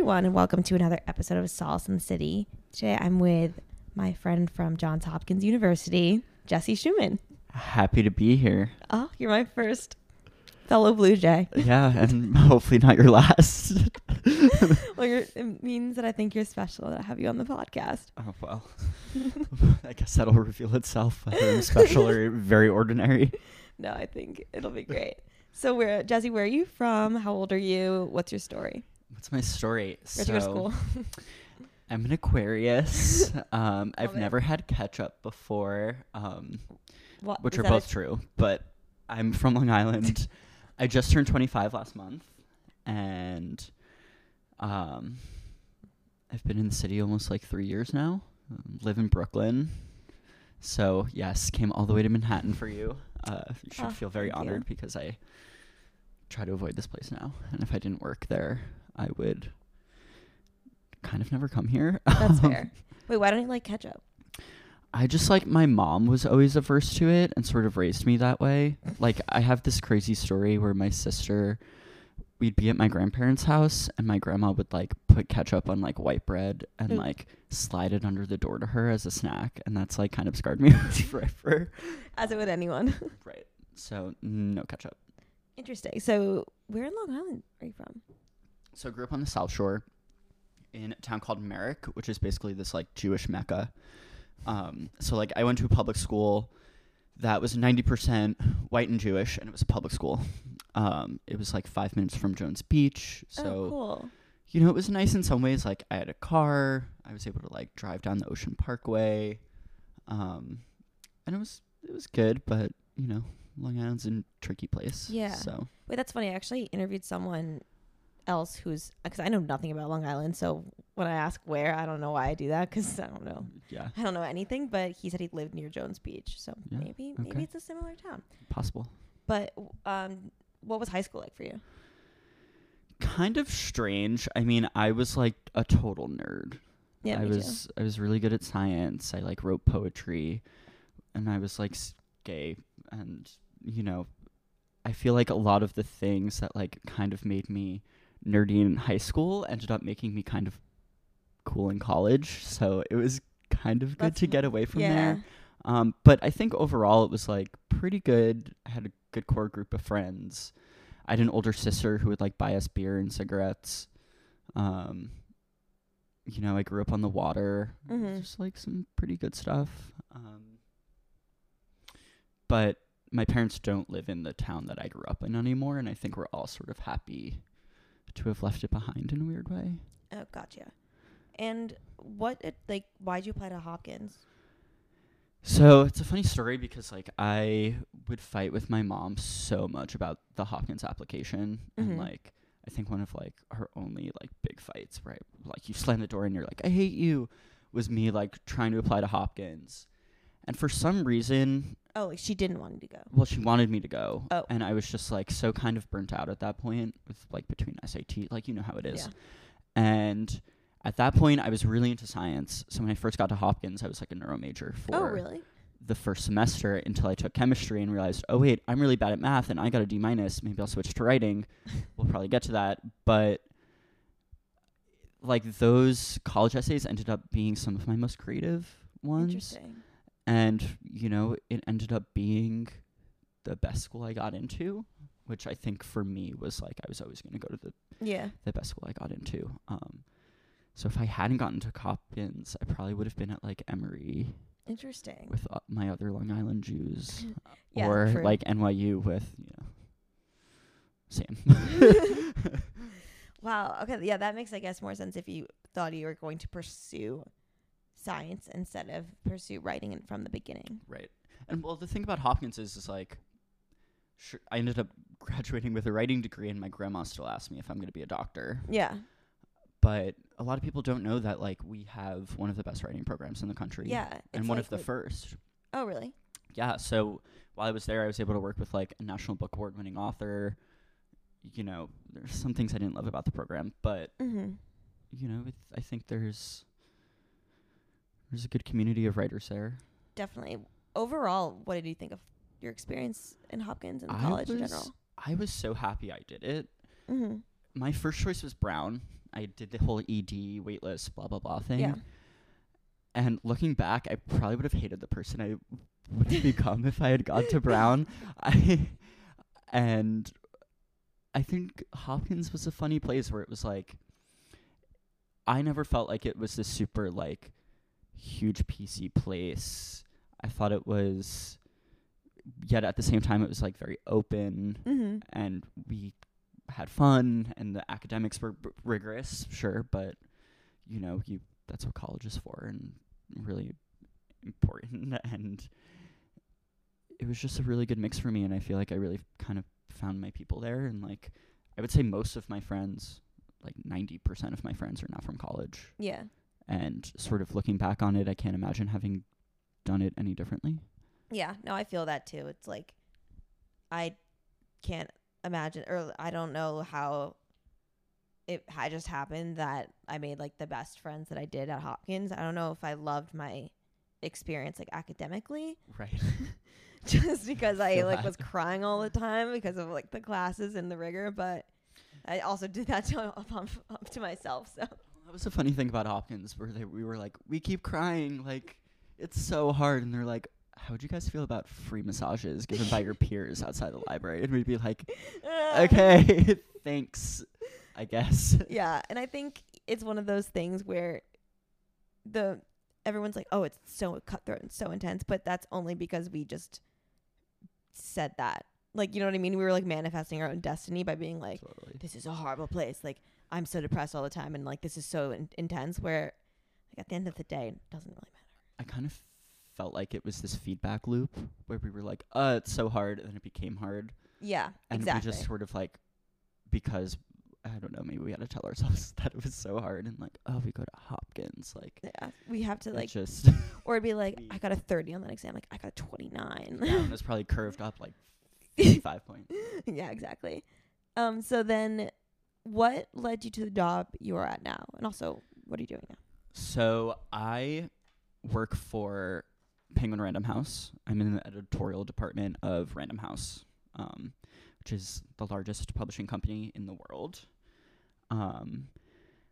everyone, and welcome to another episode of Solace in the City. Today I'm with my friend from Johns Hopkins University, Jesse Schumann. Happy to be here. Oh, you're my first fellow Blue Jay. Yeah, and hopefully not your last. well, you're, it means that I think you're special that I have you on the podcast. Oh, well. I guess that'll reveal itself whether I'm special or very ordinary. No, I think it'll be great. So, where Jesse, where are you from? How old are you? What's your story? What's my story? Go to school? I'm an Aquarius. Um, I've never had ketchup before, um, What, which are that a- both true. But I'm from Long Island. I just turned 25 last month, and um, I've been in the city almost like three years now. Um, live in Brooklyn, so yes, came all the way to Manhattan for you. Uh, you should Oh, feel very thank you. honored because I try to avoid this place now, and if I didn't work there, I would kind of never come here. That's Um, fair. Wait, why don't you like ketchup? I just like my mom was always averse to it and sort of raised me that way. Like I have this crazy story where my sister we'd be at my grandparents' house and my grandma would like put ketchup on like white bread and like slide it under the door to her as a snack and that's like kind of scarred me forever. As it would anyone. Right. So no ketchup. Interesting. So, where in Long Island are you from? So I grew up on the South Shore in a town called Merrick, which is basically this like Jewish mecca. Um, so like I went to a public school that was 90% white and Jewish, and it was a public school. Um, it was like five minutes from Jones Beach, so oh, cool. you know it was nice in some ways. Like I had a car, I was able to like drive down the Ocean Parkway, um, and it was it was good. But you know, Long Island's a tricky place. Yeah. So Wait, that's funny. I actually interviewed someone else who's because I know nothing about Long Island. So when I ask where, I don't know why I do that because I don't know. yeah, I don't know anything. But he said he lived near Jones Beach, so Yeah, maybe maybe okay. it's a similar town. possible. But um, what was high school like for you? kind of strange. I mean, I was like a total nerd. Yeah, I was I was really good at science. I like wrote poetry, and I was like gay, and you know, I feel like a lot of the things that like kind of made me nerdy in high school ended up making me kind of cool in college. So it was kind of good That's to get away from yeah. there. Um, but I think overall it was like pretty good. I had a good core group of friends. I had an older sister who would like buy us beer and cigarettes. Um, you know, I grew up on the water. Mhm. Just like some pretty good stuff. Um, but my parents don't live in the town that I grew up in anymore, and I think we're all sort of happy to have left it behind in a weird way. Oh, gotcha. And what it, like? Why'd you apply to Hopkins? So it's a funny story because like I would fight with my mom so much about the Hopkins application Mhm. and like I think one of like her only like big fights where I, like you slam the door and you're like I hate you was me like trying to apply to Hopkins. And for some reason, Oh, like she didn't want to go. well she wanted me to go Oh. and I was just like so kind of burnt out at that point with like between SAT like you know how it is. Yeah. And at that point I was really into science. So when I first got to Hopkins I was like a neuro major for Oh, really? the first semester until I took chemistry and realized, oh wait, I'm really bad at math and I got a D minus. Maybe I'll switch to writing. we'll probably get to that, but like those college essays ended up being some of my most creative ones, Interesting. And you know, it ended up being the best school I got into, which I think for me was like I was always going to go to the Yeah. the best school I got into. Um, so if I hadn't gotten to Hopkins, I probably would have been at like Emory Interesting. with uh, my other Long Island Jews, Yeah, or true. like NYU with you know Sam. Wow. Okay. Yeah, that makes I guess more sense if you thought you were going to pursue science instead of pursue writing it from the beginning. right. And well, the thing about Hopkins is, is like, sure, I ended up graduating with a writing degree, and my grandma still asks me if I'm going to be a doctor. Yeah. But a lot of people don't know that like we have one of the best writing programs in the country. Yeah. and one like of the first. Oh, really? Yeah. So while I was there, I was able to work with like a national book award winning author. You know, there's some things I didn't love about the program, but Mm-hmm. you know, I think there's there's a good community of writers there. Definitely. Overall, what did you think of your experience in Hopkins and I college in general? I was so happy I did it. Mm-hmm. My first choice was Brown, I did the whole ED waitlist blah blah blah thing. Yeah. And looking back, I probably would have hated the person I would have become if I had gone to Brown. I and I think Hopkins was a funny place where it was like I never felt like it was this super like huge PC place. I thought it was yet at the same time it was like very open Mm-hmm. and we had fun and the academics were b- rigorous sure but you know you that's what college is for and really important and it was just a really good mix for me and i feel like i really kind of found my people there and like i would say most of my friends like 90% of my friends are now from college Yeah. And sort of looking back on it i can't imagine having done it any differently Yeah. No, I feel that too. It's like I can't imagine, or I don't know how it had just happened that I made like the best friends that I did at Hopkins. I don't know if I loved my experience like academically right just because I like that. was crying all the time because of like the classes and the rigor, but I also did that to up, up to myself. So That was a funny thing about Hopkins, where they, we were like, we keep crying, like it's so hard, and they're like, how would you guys feel about free massages given by your peers outside the library? And we'd be like, okay, thanks, I guess. yeah, and I think it's one of those things where the everyone's like, "Oh, it's so cutthroat and so intense," but that's only because we just said that. Like, you know what I mean? We were like manifesting our own destiny by being like, Totally. "This is a horrible place." Like, I'm so depressed all the time, and like, this is so in- intense. Where, like, at the end of the day, it doesn't really matter. I kind of felt like it was this feedback loop where we were like, uh, it's so hard, and then it became hard, Yeah, and exactly. we just sort of like, because I don't know, maybe we had to tell ourselves that it was so hard, and like, oh, we go to Hopkins, like. yeah, we have to like, just or it'd be like, I got a 30 on that exam. Like, I got a 29. down was probably curved up like five points. yeah, exactly. Um, so then what led you to the job you are at now? And also, what are you doing now? So I work for Penguin Random House. I'm in the editorial department of Random House, um, which is the largest publishing company in the world. Um,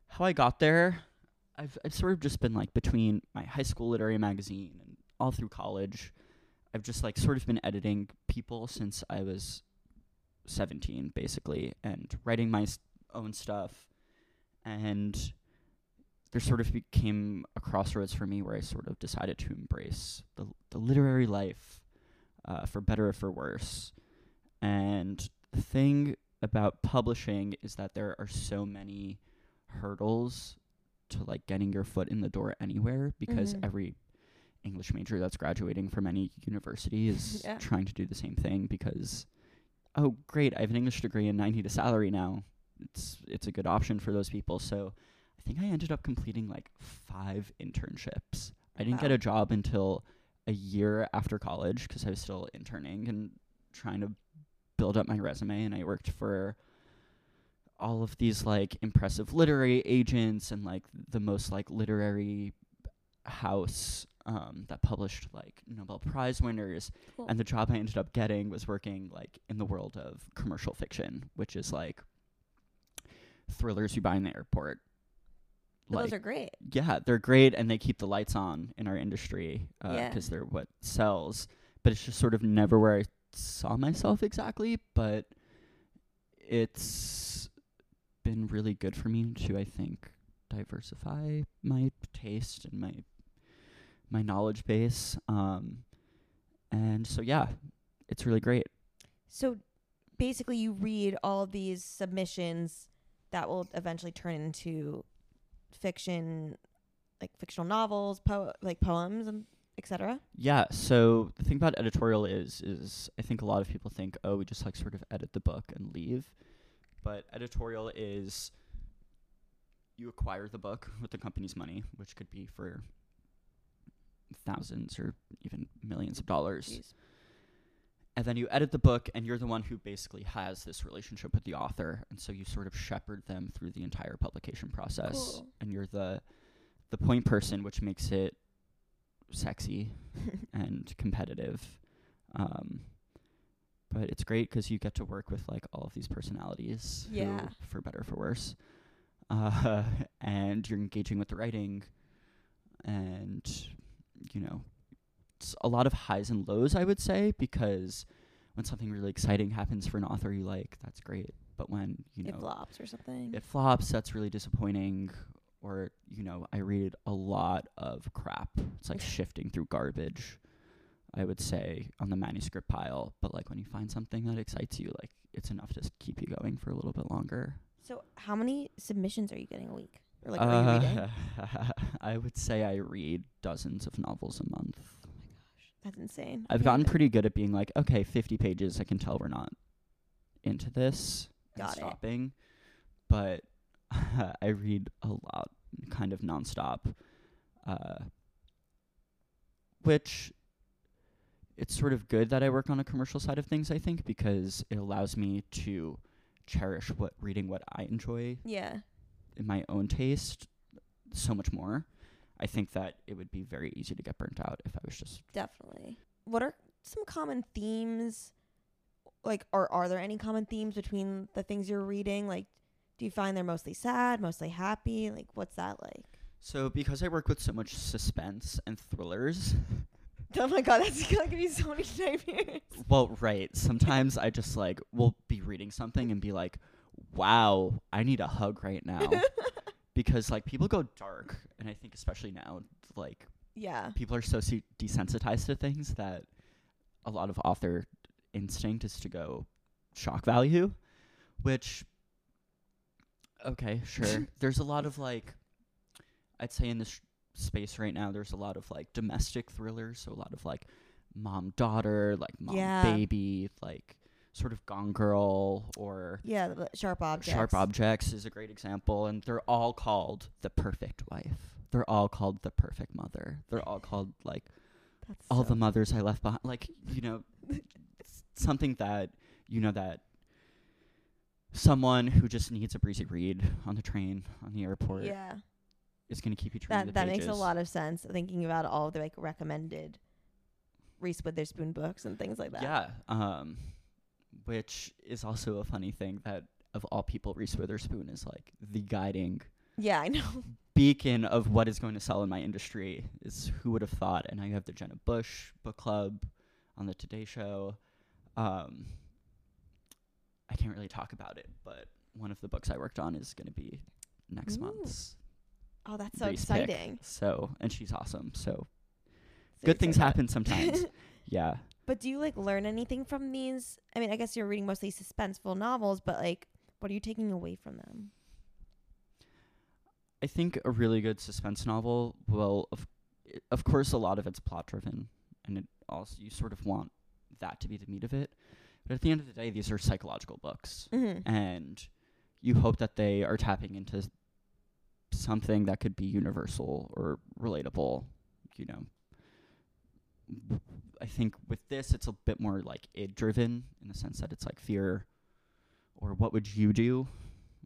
how I got there, I've I've sort of just been like between my high school literary magazine and all through college. I've just like sort of been editing people since I was 17 basically and writing my own stuff and there sort of became a crossroads for me where I sort of decided to embrace the the literary life, uh, for better or for worse. And the thing about publishing is that there are so many hurdles to like getting your foot in the door anywhere because Mhm. every English major that's graduating from any university is Yeah. trying to do the same thing because oh great, I have an English degree and I need a salary now. It's it's a good option for those people. So I think I ended up completing like five internships. I didn't get a job until a year after college because I was still interning and trying to build up my resume. And I worked for all of these like impressive literary agents and like the most like literary house um, that published like Nobel Prize winners. Cool. And the job I ended up getting was working like in the world of commercial fiction, which is like thrillers you buy in the airport. Like, those are great. yeah, they're great and they keep the lights on in our industry because Yeah. they're what sells. But it's just sort of never where I saw myself exactly. But it's been really good for me to, I think, diversify my taste and my my knowledge base. Um, and so yeah, it's really great. So basically, you read all these submissions that will eventually turn into fiction, like fictional novels, po- like poems, and etc. Yeah. So the thing about editorial is, is I think a lot of people think, oh, we just like sort of edit the book and leave. But editorial is you acquire the book with the company's money, which could be for thousands or even millions of dollars. Jeez. And then you edit the book, and you're the one who basically has this relationship with the author, and so you sort of shepherd them through the entire publication process. Cool. And you're the the point person, which makes it sexy and competitive. Um, but it's great 'cause you get to work with like all of these personalities, who, Yeah. for better or for worse. uh, and you're engaging with the writing, and you know, a lot of highs and lows, I would say, because when something really exciting happens for an author you like, that's great. But when you know it flops or something. it flops, that's really disappointing. Or you know, I read a lot of crap. It's like shifting through garbage. I would say on the manuscript pile, but like when you find something that excites you, like it's enough to s- keep you going for a little bit longer. so, how many submissions are you getting a week? Or like, are you reading? Uh, I would say I read dozens of novels a month. That's insane. I've gotten pretty good at being like, okay, 50 pages, I can tell we're not into this and Got it. stopping. But I read a lot, kind of nonstop, uh, which it's sort of good that I work on a commercial side of things, I think, because it allows me to cherish what reading what I enjoy Yeah. in my own taste so much more. I think that it would be very easy to get burnt out if I was just Definitely. What are some common themes? Like, or are there any common themes between the things you're reading? Like, do you find they're mostly sad, mostly happy? Like, what's that like? So because I work with so much suspense and thrillers, Oh my god, that's gonna give me so many nightmares. well, right. Sometimes I just like will be reading something and be like, "Wow, I need a hug right now." because like people go dark and I think especially now like yeah. people are so se- desensitized to things that a lot of author instinct is to go shock value, which okay, sure. there's a lot of like I'd say in this space right now there's a lot of like domestic thrillers, so a lot of like mom daughter, like mom Yeah. baby, like sort of Gone Girl or Yeah, the sharp objects. Sharp Objects is a great example, and they're all called the perfect wife. They're all called the perfect mother. They're all called like That's all so- the mothers I left behind. Like you know, something that you know that someone who just needs a breezy read on the train, on the airport, Yeah. is going to keep you turning the That that makes a lot of sense. Thinking about all the like recommended Reese Witherspoon books and things like that. Yeah, um, which is also a funny thing that of all people, Reese Witherspoon is like the guiding Yeah, I know. beacon of what is going to sell in my industry is who would have thought and now you have the jenna bush book club on the today show um, i can't really talk about it but one of the books i worked on is going to be next Ooh. month's Oh, that's so Reese pick. exciting. so and she's awesome so So good things happen sometimes yeah But do you like learn anything from these? I mean, I guess you're reading mostly suspenseful novels, but like, what are you taking away from them? i think a really good suspense novel will of, of course a lot of it's plot driven and it also you sort of want that to be the meat of it but at the end of the day these are psychological books Mm-hmm. and you hope that they are tapping into something that could be universal or relatable you know i think with this it's a bit more like id driven in the sense that it's like fear or what would you do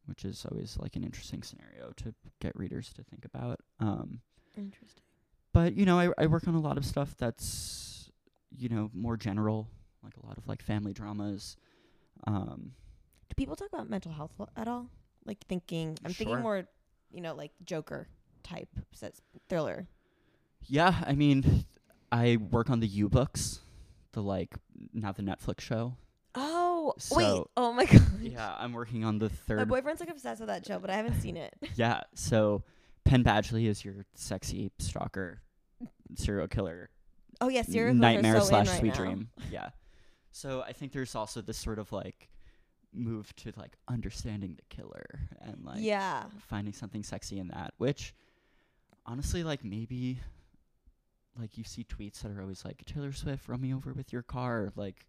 which is always like an interesting scenario to get readers to think about um Interesting. but you know I, I work on a lot of stuff that's you know more general like a lot of like family dramas um Do people talk about mental health lo- at all? Like thinking, I'm Sure. thinking more, you know, like Joker type says thriller. Yeah, I mean, I work on the You books, the like not the Netflix show. Oh wait! Oh my god! Yeah, I'm working on the third. My boyfriend's like obsessed with that show, but I haven't seen it. yeah, so Penn Badgley is your sexy stalker, serial killer, Oh yes, serial nightmare so slash right sweet now. dream. Yeah, so I think there's also this sort of like move to like understanding the killer and like yeah, finding something sexy in that, which honestly, like maybe like you see tweets that are always like Taylor Swift, run me over with your car. Like,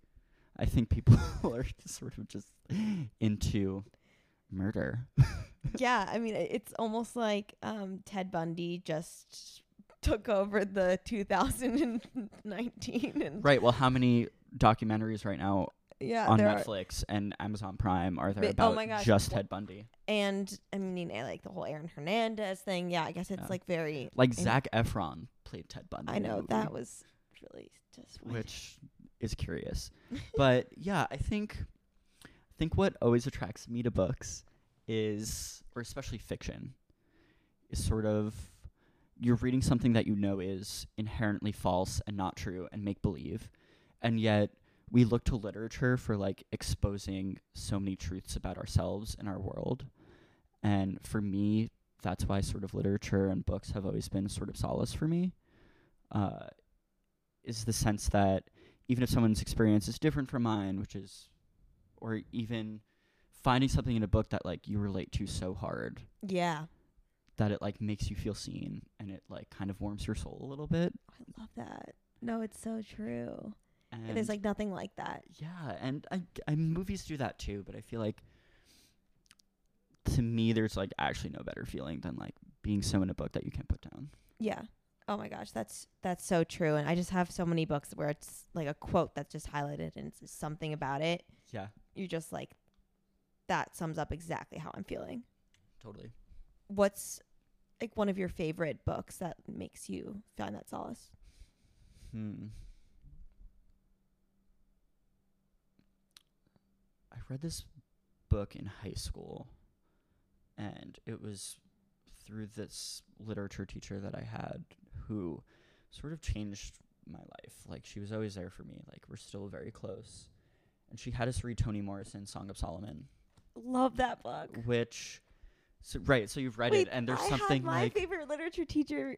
I think people are sort of just into murder. yeah. I mean, it's almost like um, Ted Bundy just took over the 2019, and right. Well, how many documentaries right now yeah, on there are, Netflix and Amazon Prime are there But- oh about my gosh, just Ted Bundy? and I mean, I like the whole Aaron Hernandez thing. Yeah, I guess it's Yeah. like very Like Zac Efron played Ted Bundy. I in know movie. that was really just which is curious. but yeah, I think I think what always attracts me to books is, or especially fiction, is sort of you're reading something that you know is inherently false and not true and make believe, and yet we look to literature for like exposing so many truths about ourselves and our world. And for me, that's why sort of literature and books have always been sort of solace for me. Uh, is the sense that even if someone's experience is different from mine, which is, or even finding something in a book that like you relate to so hard Yeah. that it like makes you feel seen and it like kind of warms your soul a little bit. I love that. No, it's so true. And There's like nothing like that. yeah, and I, I movies do that too, but I feel like to me there's like actually no better feeling than like being so in a book that you can't put down. Yeah. Oh my gosh, that's that's so true. And I just have so many books where it's like a quote that's just highlighted and it's something about it. Yeah, You're just like that sums up exactly how I'm feeling. totally. What's like one of your favorite books that makes you find that solace? Hmm. I read this book in high school, and it was through this literature teacher that I had who sort of changed my life. Like, she was always there for me. Like, we're still very close. And she had us read Toni Morrison's Song of Solomon, Love that book. which. So, right, so you've read Wait, it, and there's I something had my like. favorite literature teacher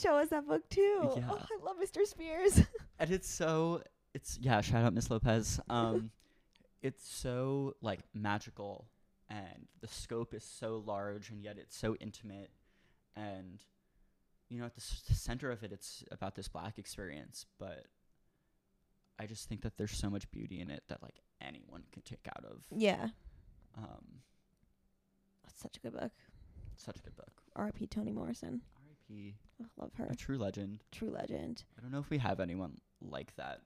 show us that book too. Yeah. Oh, I love Mr. Spears. and it's so it's yeah shout out miss lopez um it's so like magical and the scope is so large and yet it's so intimate and you know at the, s- the center of it it's about this black experience but i just think that there's so much beauty in it that like anyone can take out of yeah, um that's such a good book. such a good book R.I.P. Toni Morrison. rip I love her. a true legend True legend. i don't know if we have anyone like that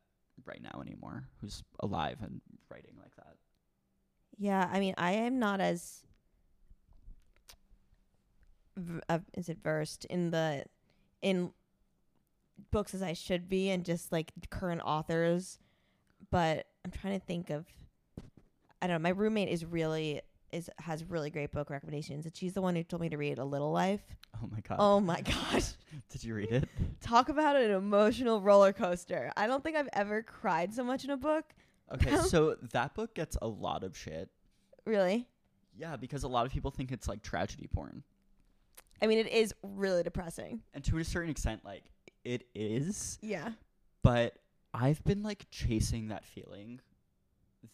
right now anymore who's alive and writing like that Yeah, I mean, I am not as v- uh, is it versed in the in books as I should be and just like current authors, but I'm trying to think of I don't know. My roommate is really is has really great book recommendations, and she's the one who told me to read A Little Life. oh my god Oh my gosh. Did you read it? Talk about an emotional roller coaster. I don't think I've ever cried so much in a book. Okay, so that book gets a lot of shit. Really? Yeah, because a lot of people think it's like tragedy porn. I mean, it is really depressing. And to a certain extent, like, it is. Yeah. But I've been like chasing that feeling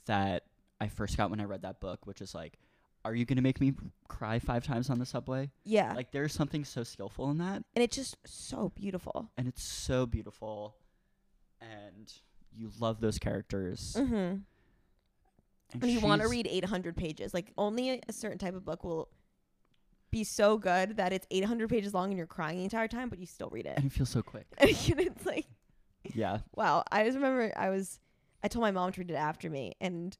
that I first got when I read that book, which is like, are you going to make me cry five times on the subway? Yeah. Like, there's something so skillful in that. and it's just so beautiful. And it's so beautiful. And you love those characters. Mm-hmm. And And you want to read 800 pages. Like only a, certain type of book will be so good that it's 800 pages long and you're crying the entire time, but you still read it. And it feels so quick. and it's like, Yeah. wow. I just remember I was, I told my mom to read it after me, and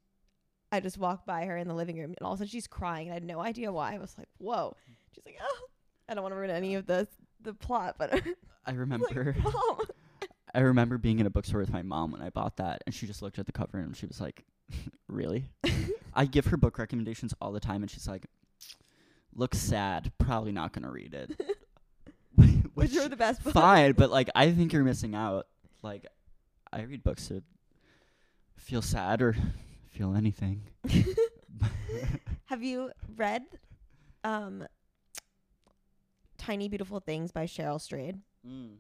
I just walked by her in the living room, and all of a sudden she's crying, and I had no idea why. I was like, whoa. She's like, oh, I don't want to ruin any of the the plot, but I remember. like, mom. I remember being in a bookstore with my mom when I bought that, and she just looked at the cover and she was like, "Really?" I give her book recommendations all the time, and she's like, "Looks sad. Probably not gonna read it." Which are the best books. fine, but like I think you're missing out. Like I read books to feel sad or feel anything. Have you read um Tiny Beautiful Things by Cheryl Strayed? Mm.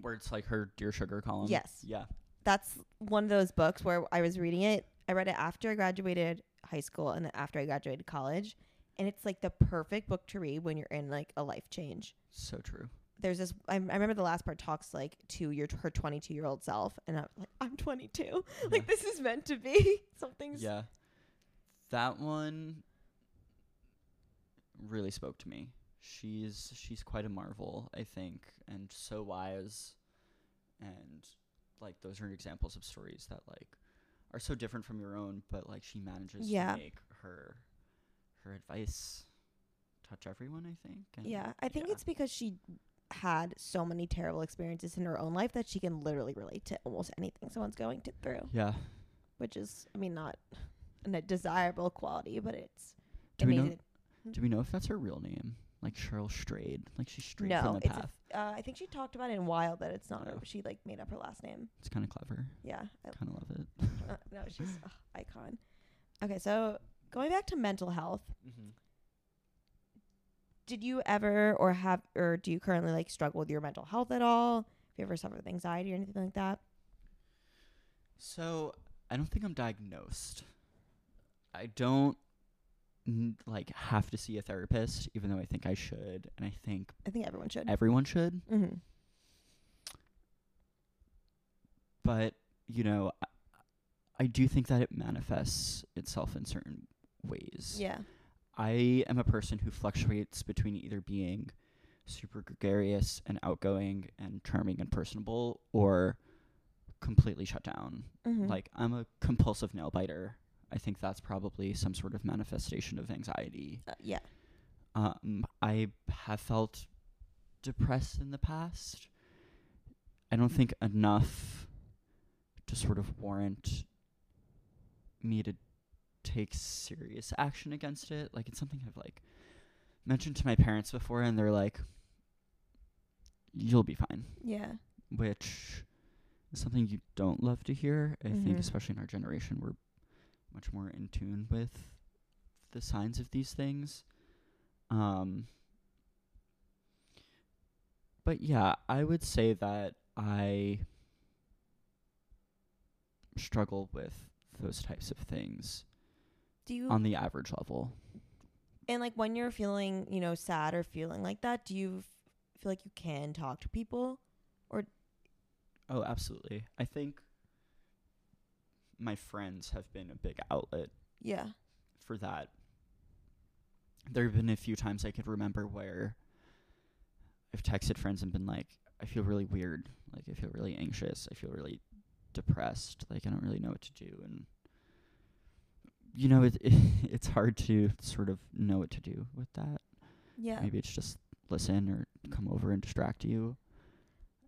Where it's like her Dear Sugar column. Yes. Yeah. That's one of those books where I was reading it. I read it after I graduated high school and then after I graduated college. And it's like the perfect book to read when you're in like a life change. So true. There's this, I, I remember the last part talks like to your her 22 year old self. And I'm like, I'm 22. Like, this is meant to be. Something's. Yeah. That one really spoke to me. She's she's quite a marvel, I think, and so wise. And like those are examples of stories that like are so different from your own, but like she manages Yeah. to make her her advice touch everyone, I think. And Yeah, I think yeah. it's because she had so many terrible experiences in her own life that she can literally relate to almost anything someone's going to, through, Yeah. which is, I mean, not a desirable quality, but it's Do we know? Do we know if that's her real name? Like Cheryl Strayed, like she's straight no, from the a path. f- uh, I think she talked about it in Wild that it's not her. Oh. She like made up her last name. It's kind of clever. Yeah, I Kind of love it. Uh, no, she's ugh, icon. Okay, so going back to mental health, did you ever or have or do you currently like struggle with your mental health at all? Have you ever suffered with anxiety or anything like that? So I don't think I'm diagnosed. I don't like have to see a therapist, even though I think I should, and I think I think everyone should. everyone should. mm-hmm. But you know, I, I do think that it manifests itself in certain ways. Yeah. I am a person who fluctuates between either being super gregarious and outgoing and charming and personable, or completely shut down. Mm-hmm. Like I'm a compulsive nail biter. I think that's probably some sort of manifestation of anxiety. uh, yeah. Um, I have felt depressed in the past. I don't think enough to sort of warrant me to take serious action against it. Like it's something I've like mentioned to my parents before, and they're like, "You'll be fine," Yeah. which is something you don't love to hear. I think, Mhm. especially in our generation, we're much more in tune with the signs of these things. Um, but yeah, I would say that I struggle with those types of things Do you on the average level. and like when you're feeling, you know, sad or feeling like that, do you f- feel like you can talk to people? Or Oh, absolutely. I think my friends have been a big outlet Yeah. for that. There have been a few times I could remember where I've texted friends and been like, I feel really weird. Like, I feel really anxious. I feel really depressed. Like, I don't really know what to do. And, you know, it, it, it's hard to sort of know what to do with that. Yeah. Maybe it's just listen or come over and distract you.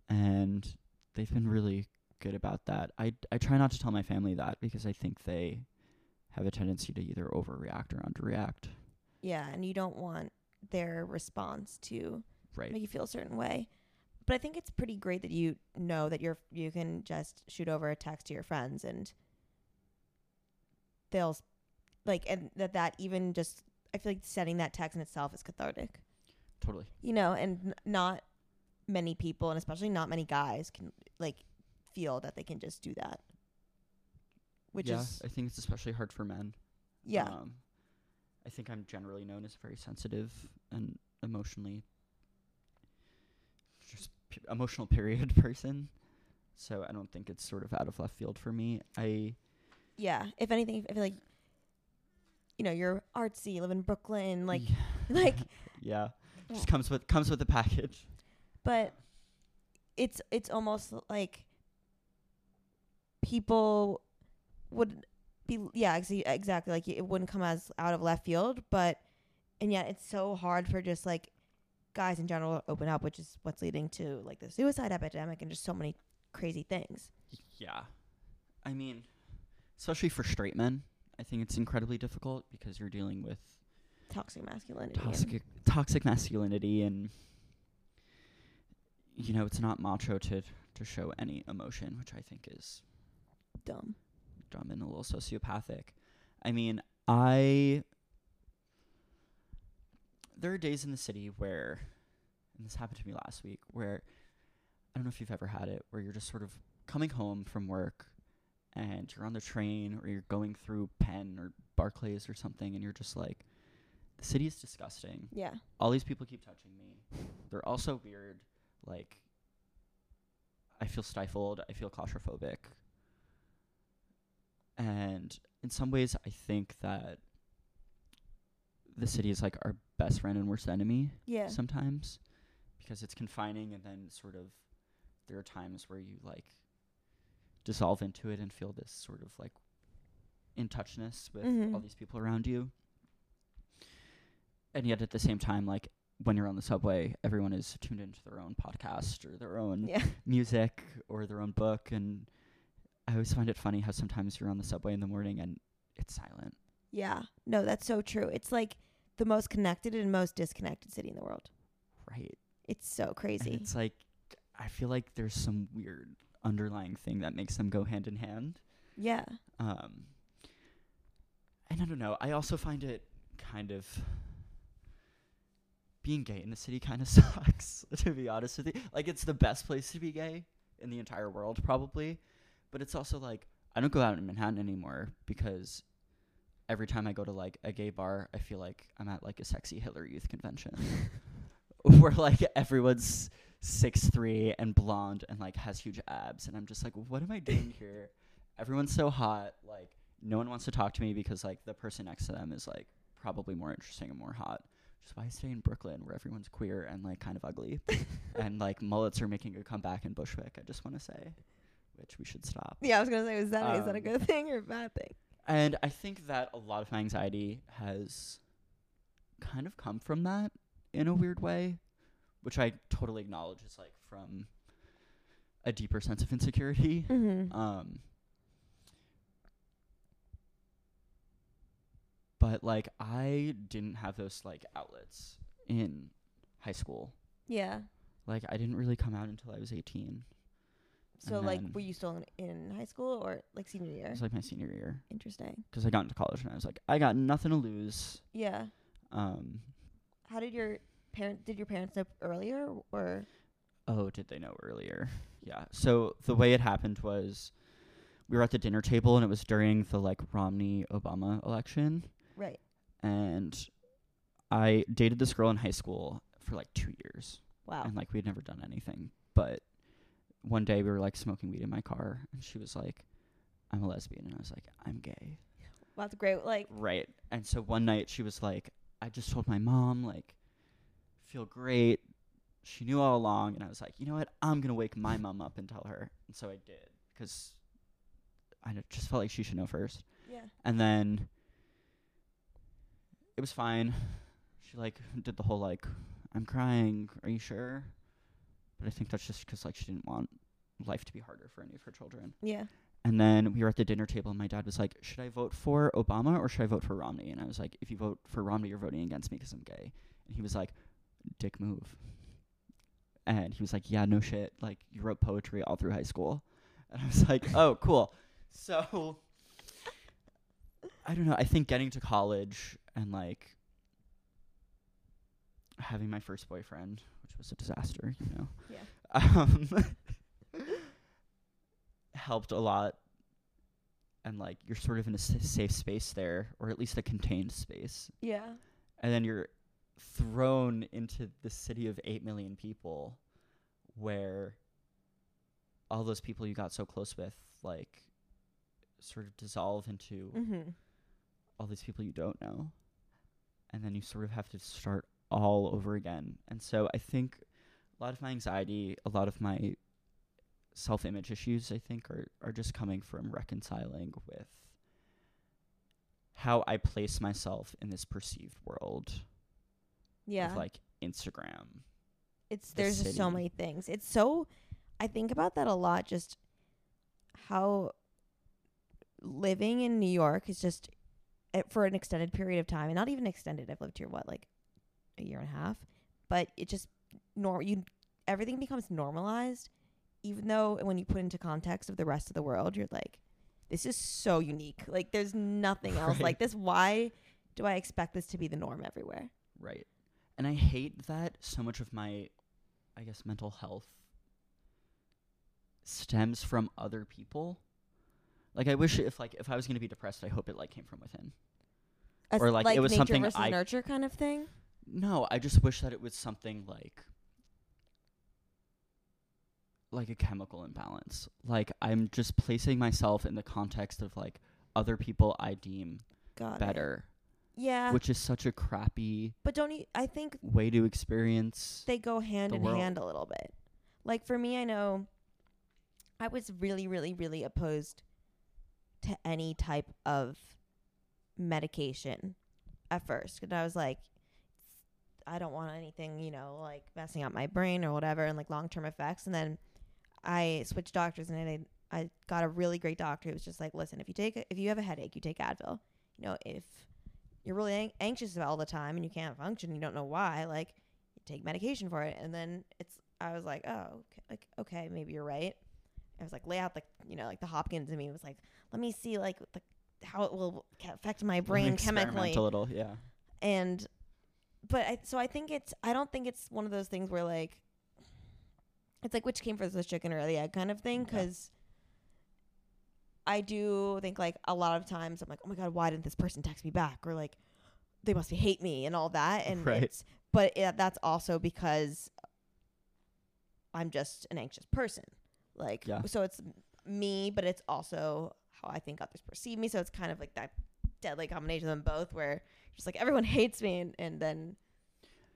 And they've been really good about that. I, I try not to tell my family that because I think they have a tendency to either overreact or underreact. Yeah, and you don't want their response to Right. make you feel a certain way. But I think it's pretty great that you know that you're you can just shoot over a text to your friends and they'll like and that that even just I feel like sending that text in itself is cathartic. Totally. You know, and n- not many people and especially not many guys can like feel that they can just do that. Which yeah, is I think it's especially hard for men. yeah. Um, I think I'm generally known as a very sensitive and emotionally just p- emotional period person. So I don't think it's sort of out of left field for me. I yeah. If anything I feel like you know, you're artsy, you live in Brooklyn, like Yeah. like yeah, just comes with comes with the package. but it's it's almost like people would be yeah ex- exactly like it wouldn't come as out of left field but and yet it's so hard for just like guys in general to open up which is what's leading to like the suicide epidemic and just so many crazy things Yeah. I mean, especially for straight men, I think it's incredibly difficult because you're dealing with toxic masculinity toxic toxic masculinity and you know, it's not macho to to show any emotion, which I think is dumb dumb and a little sociopathic. I mean, I there are days in the city where and this happened to me last week where I don't know if you've ever had it where you're just sort of coming home from work and you're on the train or you're going through Penn or Barclays or something and you're just like the city is disgusting. yeah All these people keep touching me. They're also weird. Like I feel stifled, I feel claustrophobic. And in some ways I think that the city is like our best friend and worst enemy yeah sometimes because it's confining and then sort of there are times where you like dissolve into it and feel this sort of like in touchness with Mhm. all these people around you and yet at the same time like when you're on the subway everyone is tuned into their own podcast or their own yeah music or their own book and i always find it funny how sometimes you're on the subway in the morning and it's silent Yeah. No, that's so true. It's like the most connected and most disconnected city in the world. Right. It's so And crazy. it's like I feel like there's some weird underlying thing that makes them go hand in hand. Yeah. Um and I don't know. I also find it kind of being gay in the city kind of sucks, to be honest with you. Like it's the best place to be gay in the entire world probably, but it's also like I don't go out in Manhattan anymore because every time I go to like a gay bar, I feel like I'm at like a sexy Hitler Youth convention. where like everyone's six three and blonde and like has huge abs and I'm just like, what am I doing here? Everyone's so hot, like no one wants to talk to me because like the person next to them is like probably more interesting and more hot. Is why I stay in Brooklyn where everyone's queer and like kind of ugly. and like mullets are making a comeback in Bushwick, I just wanna say. Which we should stop. Yeah, I was gonna say, is that is that a Um, good thing or a bad thing? And I think that a lot of my anxiety has kind of come from that in a weird way, which I totally acknowledge is like from a deeper sense of insecurity. Mm-hmm. Um, but like I didn't have those like outlets in high school. yeah. Like I didn't really come out until I was 18. So like, were you still in, in high school or like senior year? It was like my senior year Interesting. because I got into college and I was like, I got nothing to lose. Yeah. Um, How did your parent? Did your parents know earlier or? Oh, did they know earlier? Yeah. So the way it happened was we were at the dinner table and it was during the like Romney Obama election Right. and I dated this girl in high school for like 2 years Wow. and like we'd never done anything. But one day we were like smoking weed in my car and she was like I'm a lesbian and I was like I'm gay. Wow, that's great. Like, Right. And so one night she was like, I just told my mom, like, feel great. She knew all along. And I was like, you know what? I'm to wake my mom up and tell her. And so I did because I just felt like she should know first. yeah. And then it was fine. She, like, did the whole, like, I'm crying. Are you sure? But I think that's just 'cause like, she didn't want life to be harder for any of her children. Yeah. And then we were at the dinner table, and my dad was like, "Should I vote for Obama or should I vote for Romney?" And I was like, "If you vote for Romney, you're voting against me because I'm gay." And he was like, "Dick move." And he was like, "Yeah, no shit. Like you wrote poetry all through high school." And I was like, "Oh, cool." So I don't know. I think getting to college and like having my first boyfriend, which was a disaster, you know. Yeah. Um, helped a lot and like you're sort of in a s- safe space there or at least a contained space Yeah. and then you're thrown into the city of 8 million people where all those people you got so close with like sort of dissolve into Mm-hmm. all these people you don't know. And then you sort of have to start all over again. And so i think a lot of my anxiety a lot of my self-image issues i think are are just coming from reconciling with how i place myself in this perceived world Yeah. of like instagram it's the there's just so city. many things. It's so I think about that a lot just how living in New York is just eh, for an extended period of time and not even extended. I've lived here what like a year and a half, but it just nor you everything becomes normalized even though when you put into context of the rest of the world you're like this is so unique. Like there's nothing else Right. like this. Why do I expect this to be the norm everywhere? right and i hate that so much of my i guess mental health stems from other people like i wish if like if i was going to be depressed i hope it like came from within As, Or, like, it was nature something versus I- nurture kind of thing. No, I just wish that it was something like like a chemical imbalance. Like I'm just placing myself in the context of like other people I deem Got better, Yeah, which is such a crappy but don't you? I think way to experience. they go hand the in world. hand a little bit. Like for me, I know I was really, really, really opposed to any type of medication at first, and I was like, I don't want anything, you know, like messing up my brain or whatever, and like long term effects. And then I switched doctors, and I I got a really great doctor who was just like, listen, if you take a, if you have a headache, you take Advil. you know, if you're really an- anxious all the time and you can't function, you don't know why, like you take medication for it. And then it's, I was like, oh, okay, like, okay, maybe you're right. I was like, lay out the, you know, like the Hopkins in me was like, let me see like the, how it will affect my brain chemically a little, yeah. and but I, so I think it's I don't think it's one of those things where like it's like which came first the chicken or the egg kind of thing because I do think like a lot of times I'm like oh my god why didn't this person text me back or like they must hate me and all that and Right. it's but it, that's also because I'm just an anxious person like Yeah. so it's me but it's also how I think others perceive me so it's kind of like that deadly combination of them both where just like everyone hates me and, and then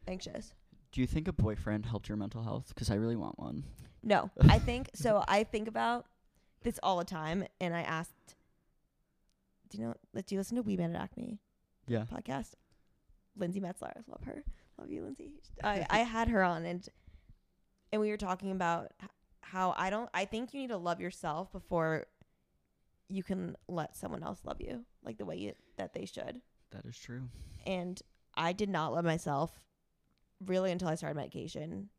anxious. Do you think a boyfriend helped your mental health? Because I really want one. No, I think so. I think about this all the time, and I asked, "Do you know? Do you listen to We Met At Acme Yeah. podcast?" Lindsay Metzler, I love her. Love you, Lindsay. I I had her on, and and we were talking about how I don't. I think you need to love yourself before you can let someone else love you like the way you, that they should. That is true. and I did not love myself really until I started medication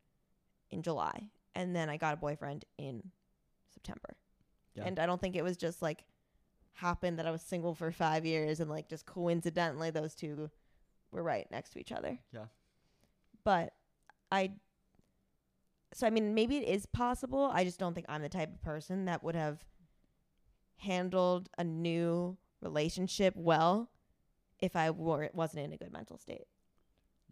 in July, and then I got a boyfriend in September. Yeah. And I don't think it was just like happened that I was single for five years and like just coincidentally those two were right next to each other. Yeah. But I, so I mean, maybe it is possible. I just don't think I'm the type of person that would have handled a new relationship well if I were wasn't in a good mental state.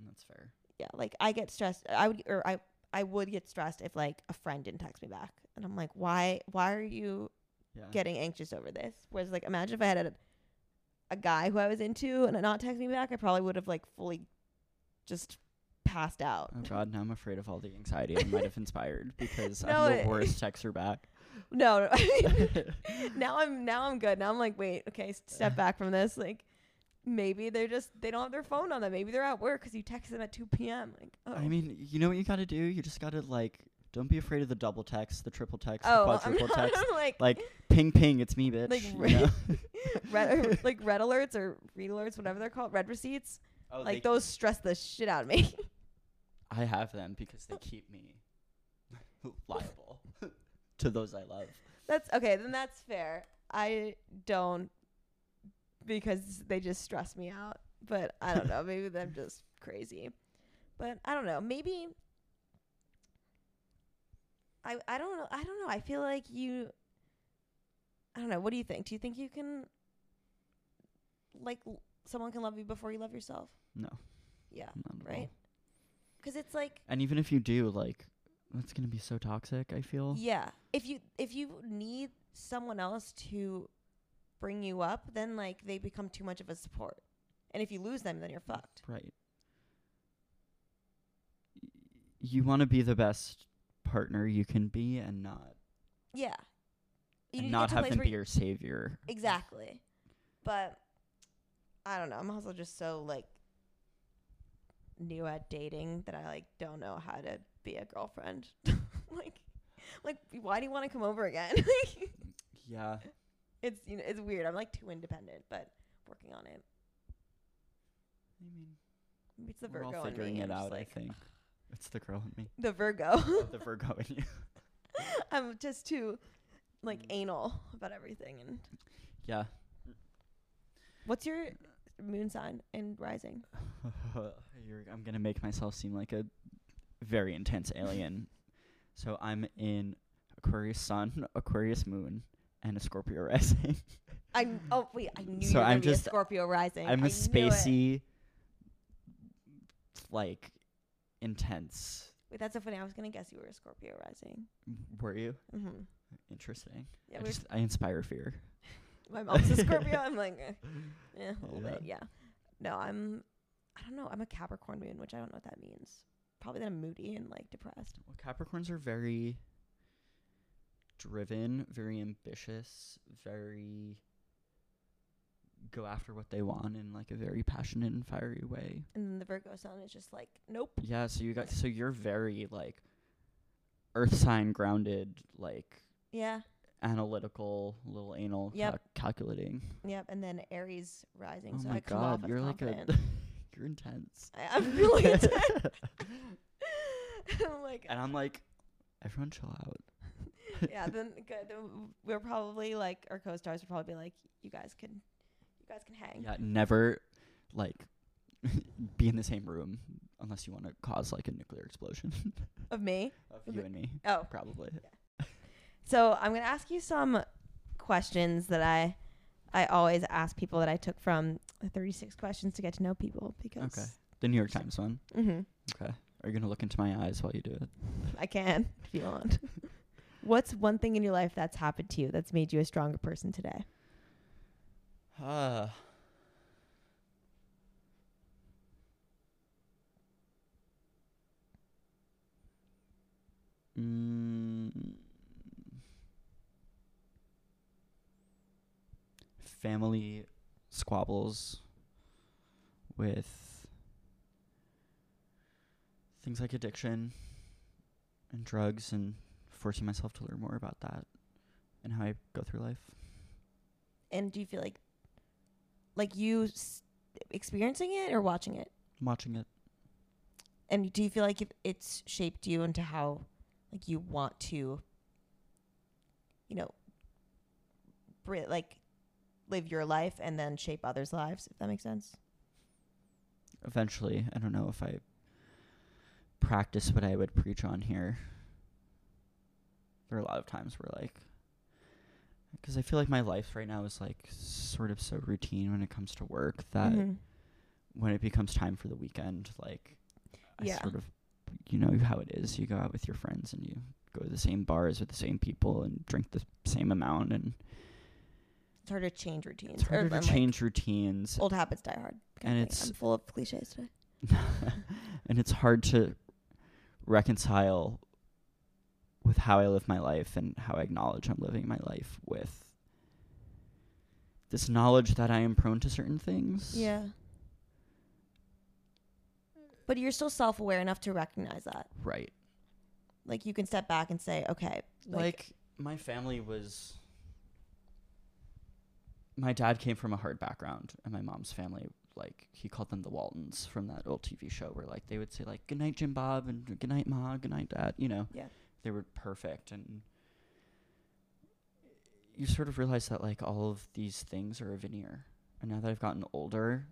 That's fair. Yeah, like I get stressed. I would or I I would get stressed if like a friend didn't text me back, and I'm like, why why are you Yeah. getting anxious over this? Whereas like imagine if I had a a guy who I was into and not text me back, I probably would have like fully just passed out. Oh God, now I'm afraid of all the anxiety I might have inspired because No, I'm the worst texter back. No, now I'm now I'm good. Now I'm like, wait, okay, step back from this. Like, maybe they're just they don't have their phone on them. Maybe they're at work 'cause you text them at 2 p.m. Like, oh, I mean, you know what you got to do? You just got to like, don't be afraid of the double text, the triple text, oh, the I'm quadruple not, text. I'm like, Like, ping, ping, it's me, bitch. Like, you know? red, like red alerts or read alerts, whatever they're called, read receipts. oh, like they- those stress the shit out of me. I have them because they keep me liable to those I love. that's okay. Then that's fair. I don't because they just stress me out. But I don't know. Maybe I'm just crazy. But I don't know. Maybe I I don't know. I don't know. I feel like you I don't know. What do you think? Do you think you can like l- someone can love you before you love yourself? No, Yeah, not right? Cuz it's like And even if you do, like, that's gonna be so toxic. I feel. Yeah. If you if you need someone else to bring you up, then like they become too much of a support. And if you lose them, then you're fucked. Right. Y- You want to be the best partner you can be, and not Yeah. You and need not get to a have place them where be you- your savior. Exactly. But I don't know. I'm also just so like new at dating that I like don't know how to be a girlfriend. like like why do you want to come over again? Yeah. It's you know it's weird. I'm like too independent, but working on it. I mean, Maybe it's the we're Virgo all in figuring me. it I'm just out. I think it's the girl in me, The Virgo. the Virgo in you. I'm just too like Mm. anal about everything. And Yeah. what's your moon sign and rising? You're, I'm gonna make myself seem like a very intense alien. so I'm in Aquarius Sun, Aquarius Moon, and a Scorpio rising. I'm oh wait, I knew So you were I'm be a just- Scorpio rising. I'm I a spacey, like intense. Wait, that's so funny. I was gonna guess you were a Scorpio rising. Were you Mm-hmm. interesting? Yeah, I just I inspire fear. my mom's a Scorpio. I'm like, eh, eh, a little Yeah. bit, yeah. No, I'm. I don't know. I'm a Capricorn moon, which I don't know what that means. Probably that I'm moody and like depressed. Well, Capricorns are very driven, very ambitious, very go after what they want in like a very passionate and fiery way. And then the Virgo sun is just like, nope. Yeah, so you got so you're very like earth sign grounded like Yeah. analytical, little anal, Yep. cal- calculating. Yep. And then Aries rising. Oh so my I come off god, as you're like confident. a you're intense. I, I'm really intense. I'm like, and I'm like, everyone chill out. Yeah. Then, good, then we're probably like our co-stars would probably be like, you guys can, you guys can hang. Yeah, never like be in the same room unless you want to cause like a nuclear explosion Of me. of you and me. Oh, Probably. So I'm gonna ask you some questions that I I always ask people that I took from the 36 questions to get to know people because Okay. The New York Times one. hmm Okay. Are you gonna look into my eyes while you do it? I can if you want. What's one thing in your life that's happened to you that's made you a stronger person today? Uh family squabbles with things like addiction and drugs and forcing myself to learn more about that and how I go through life. And do you feel like like you s- experiencing it or watching it? watching it. And do you feel like it's shaped you into how like you want to you know bri- like live your life and then shape others' lives if that makes sense? eventually. I don't know if I practice what I would preach on here. There are a lot of times where, like, because I feel like my life right now is like sort of so routine when it comes to work that Mhm. when it becomes time for the weekend, like, I sort of, you know how it is. You go out with your friends and you go to the same bars with the same people and drink the same amount, and It's hard to change routines. it's harder to and, like, change routines. old habits die hard. And it's- I'm full of cliches today. and it's hard to reconcile with how I live my life and how I acknowledge I'm living my life with this knowledge that I am prone to certain things. Yeah. But you're still self aware enough to recognize that. Right. Like you can step back and say, okay, Like, like, my family was my dad came from a hard background and my mom's family like he called them the Waltons from that old TV show where like they would say like good night Jim Bob and good night Ma, good night dad, you know. Yeah. They were perfect and you sort of realize that like all of these things are a veneer. And now that I've gotten older,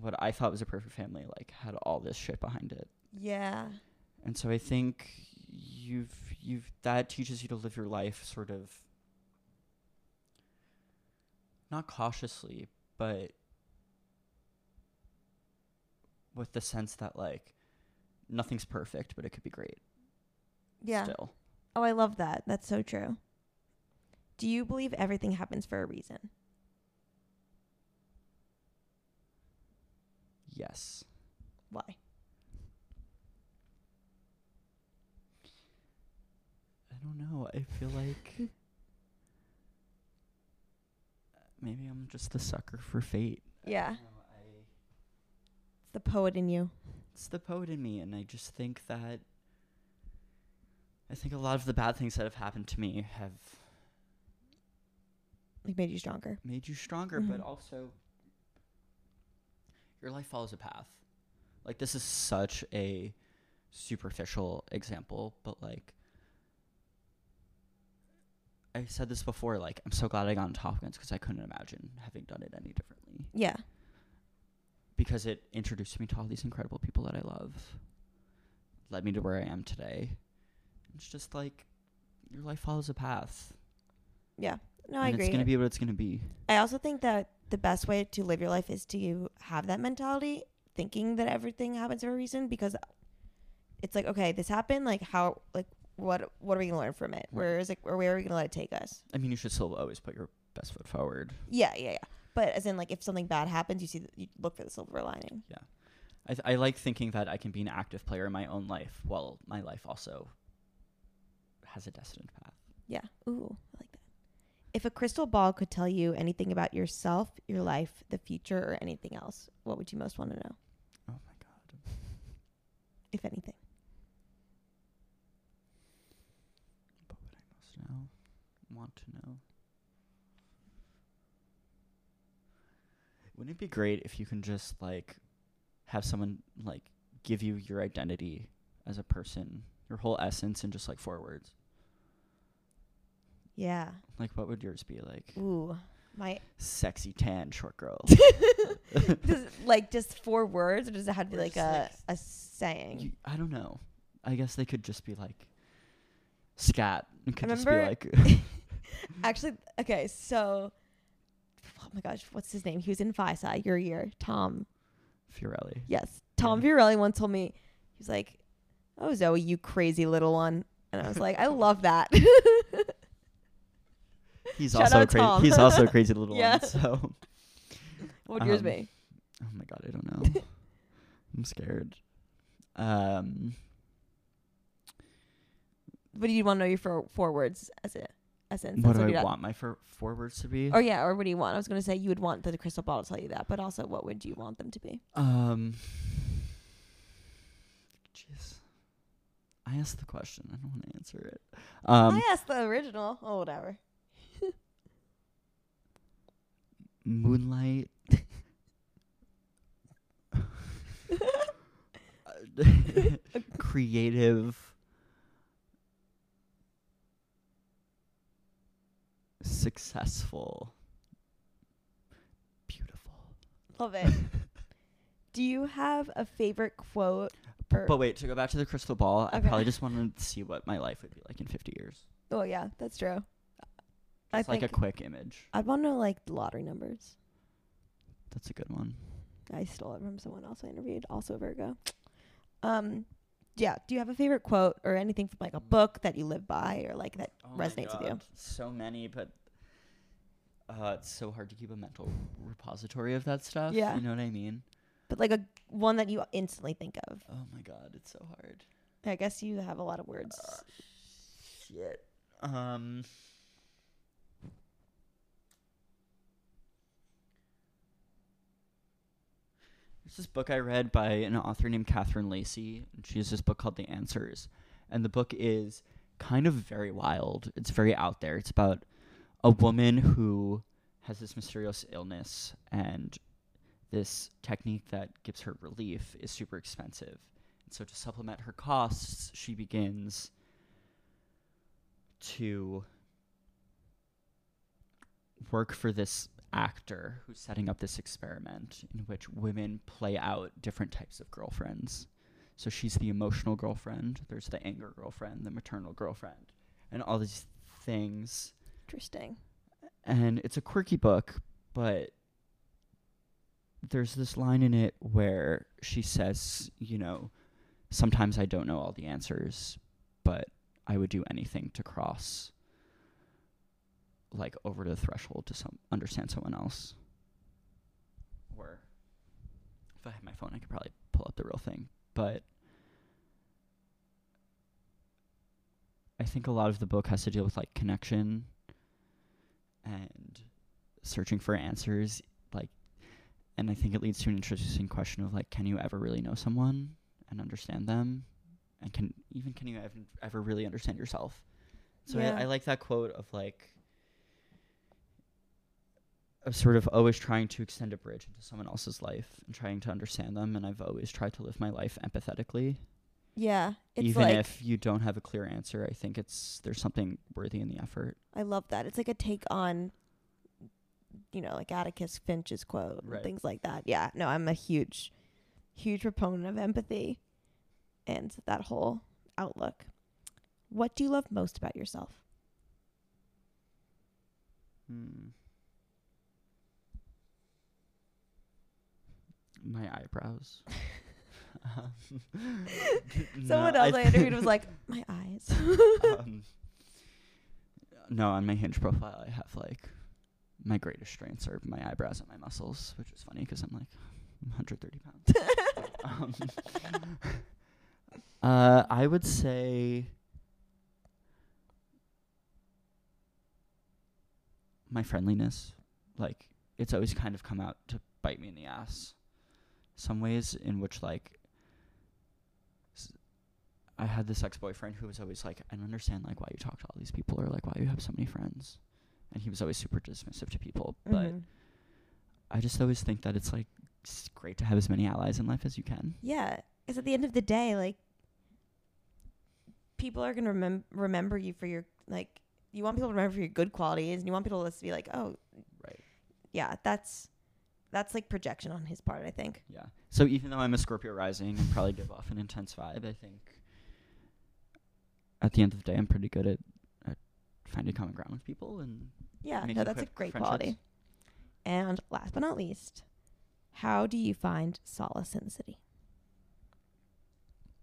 what I thought was a perfect family like had all this shit behind it. yeah. And so I think you've you've that teaches you to live your life sort of not cautiously, but with the sense that like nothing's perfect, but it could be great Yeah. still. Oh, I love that. That's so true. Do you believe everything happens for a reason? Yes. Why? I don't know. I feel like maybe I'm just a sucker for fate. I Yeah. know, I It's the poet in you. it's the poet in me and i just think that i think a lot of the bad things that have happened to me have Like made you stronger. made you stronger but Mhm. also your life follows a path like this is such a superficial example but like i said this before like i'm so glad i got into hopkins because i couldn't imagine having done it any differently Yeah. because it introduced me to all these incredible people that I love, led me to where I am today. It's just like your life follows a path. Yeah. No, and I agree. It's gonna be what it's gonna be. I also think that the best way to live your life is to have that mentality, thinking that everything happens for a reason, because it's like, okay, this happened. Like, how, like, what, what are we gonna learn from it? Where is it, or where are we gonna let it take us? I mean, you should still always put your best foot forward. Yeah, yeah, yeah. But as in, like, if something bad happens, you see, you look for the silver lining. Yeah, I, th- I like thinking that I can be an active player in my own life while my life also has a destined path. Yeah. Ooh, I like that. If a crystal ball could tell you anything about yourself, your life, the future, or anything else, what would you most want to know, Oh my god. if anything? What would I most know? want to know. Wouldn't it be great if you can just like have someone like give you your identity as a person, your whole essence in just like four words? Yeah. Like what would yours be like? Ooh. My Sexy tan short girl. does, like just four words, or does it have to be like a like, a saying? You, I don't know. I guess they could just be like scat. It could just be like Actually, okay, so oh my gosh, what's his name? He was in Visa your year. Tom. Fiorelli. Yes. Tom Yeah. Fiorelli once told me he was like, "Oh Zoe, you crazy little one," and I was like, "I love that." He's Shout also crazy. He's also a crazy little Yeah. one. So what would yours Um, be? Oh my god, I don't know. I'm scared. Um, What do you want to know your four, four words as a essence? what do I want my fir- four words to be? Or yeah, or what do you want? I was gonna say you would want the crystal ball to tell you that, but also what would you want them to be? Um, jeez, I asked the question. I don't want to answer it. Um, I asked the original. Oh, whatever. Moonlight. creative successful beautiful Love it. do you have a favorite quote? Or, but wait to go back to the crystal ball i probably just wanted to see what my life would be like in 50 years oh yeah, that's true. It's like a quick image I'd want to know like the lottery numbers. that's a good one I stole it from someone else I interviewed, also Virgo. Um, yeah. Do you have a favorite quote or anything from like a book that you live by or like that Oh resonates with you? So many but uh, it's so hard to keep a mental repository of that stuff Yeah. you know what i mean But like a one that you instantly think of. oh my god it's so hard I guess you have a lot of words. Uh, shit. Um. There's this book I read by an author named Catherine Lacey, she has this book called The Answers. And the book is kind of very wild. It's very out there. It's about a woman who has this mysterious illness, and this technique that gives her relief is super expensive. And so, to supplement her costs, she begins to work for this actor who's setting up this experiment in which women play out different types of girlfriends. So she's the emotional girlfriend, there's the anger girlfriend, the maternal girlfriend, and all these things. Interesting. And it's a quirky book, but there's this line in it where she says, you know, sometimes I don't know all the answers, but I would do anything to cross like over the threshold to some understand someone else. Or if I had my phone I could probably pull up the real thing. But I think a lot of the book has to deal with like connection and searching for answers like and I think it leads to an interesting question of like can you ever really know someone and understand them and can even can you ever, ever really understand yourself so Yeah. I, I like that quote of like of sort of always trying to extend a bridge into someone else's life and trying to understand them and I've always tried to live my life empathetically Yeah. It's even like if you don't have a clear answer I think it's there's something worthy in the effort I love that. It's like a take on you know, like Atticus Finch's quote Right. and things like that. Yeah. No, I'm a huge huge proponent of empathy and that whole outlook. What do you love most about yourself? Hmm. My eyebrows. Um, Someone no, else I, interviewed was like, My eyes. um, no, on my hinge profile, I have like my greatest strengths are my eyebrows and my muscles, which is funny because I'm like 130 pounds. um, uh, I would say my friendliness. Like it's always kind of come out to bite me in the ass. Some ways in which like I had this ex boyfriend who was always like, I don't understand like why you talk to all these people or like why you have so many friends, and he was always super dismissive to people. But Mhm. I just always think that it's like it's great to have as many allies in life as you can. Yeah, because at the end of the day, like people are gonna remem- remember you for your like. You want people to remember for your good qualities, and you want people to be like, "Oh, Right. yeah, that's that's like projection on his part." I think. Yeah. So even though I'm a Scorpio rising and probably give off an intense vibe, I think at the end of the day, I'm pretty good at, at finding common ground with people and Yeah, no, that's a great quality. And last but not least, how do you find solace in the city?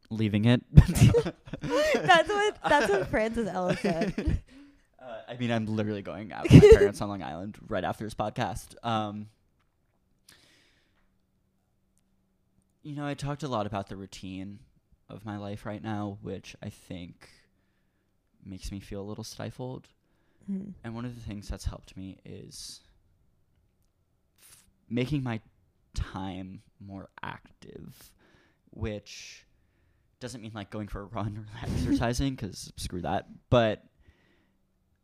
leaving it. that's what that's what Francis Ella said. Uh, I mean, I'm literally going out with my parents on Long Island right after this podcast. Um, you know, I talked a lot about the routine of my life right now, which I think makes me feel a little stifled. Hmm. And one of the things that's helped me is f- making my time more active, which doesn't mean like going for a run or exercising, because screw that. But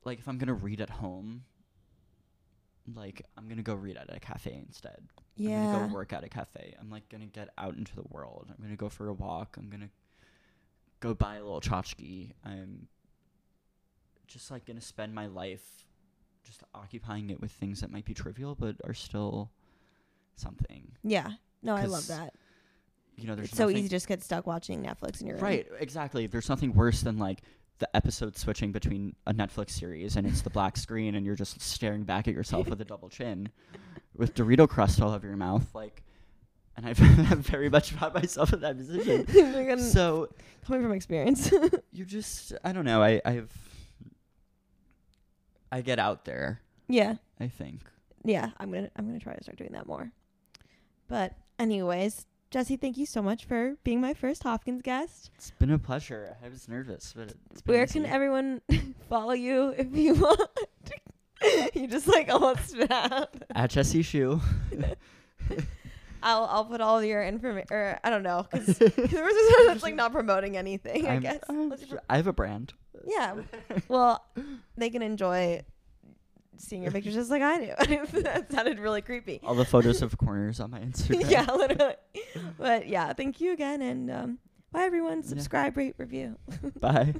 like if I'm going to read at home, like I'm going to go read at a cafe instead. I'm gonna go work at a cafe. I'm like gonna get out into the world. I'm gonna go for a walk. I'm gonna go buy a little tchotchke. I'm just like gonna spend my life just occupying it with things that might be trivial but are still something. Yeah. No, I love that. You know, there's It's so nothing- easy to just get stuck watching Netflix in your room. Right, exactly. There's nothing worse than like the episode switching between a Netflix series and it's the black screen and you're just staring back at yourself with a double chin with Dorito crust all over your mouth. Like, and I've very much found myself in that position. So coming from experience. you just, I don't know. I, I've, I get out there. yeah. I think. Yeah. I'm gonna I'm gonna try to start doing that more. But anyways, Jesse, thank you so much for being my first Hopkins guest. It's been a pleasure. I was nervous, but it's been Where can everyone follow you if you want? you just like almost spit out. at Jesse Shoe. I'll I'll put all your information. Or I don't know because that's like not promoting anything. I I'm- guess. I'm Let's sure- I have a brand. Yeah. Well, they can enjoy seeing your pictures just like I do. that sounded really creepy. All the photos of corners on my Instagram. yeah, literally. But yeah, thank you again, and um, bye everyone. Subscribe, rate, review. Bye.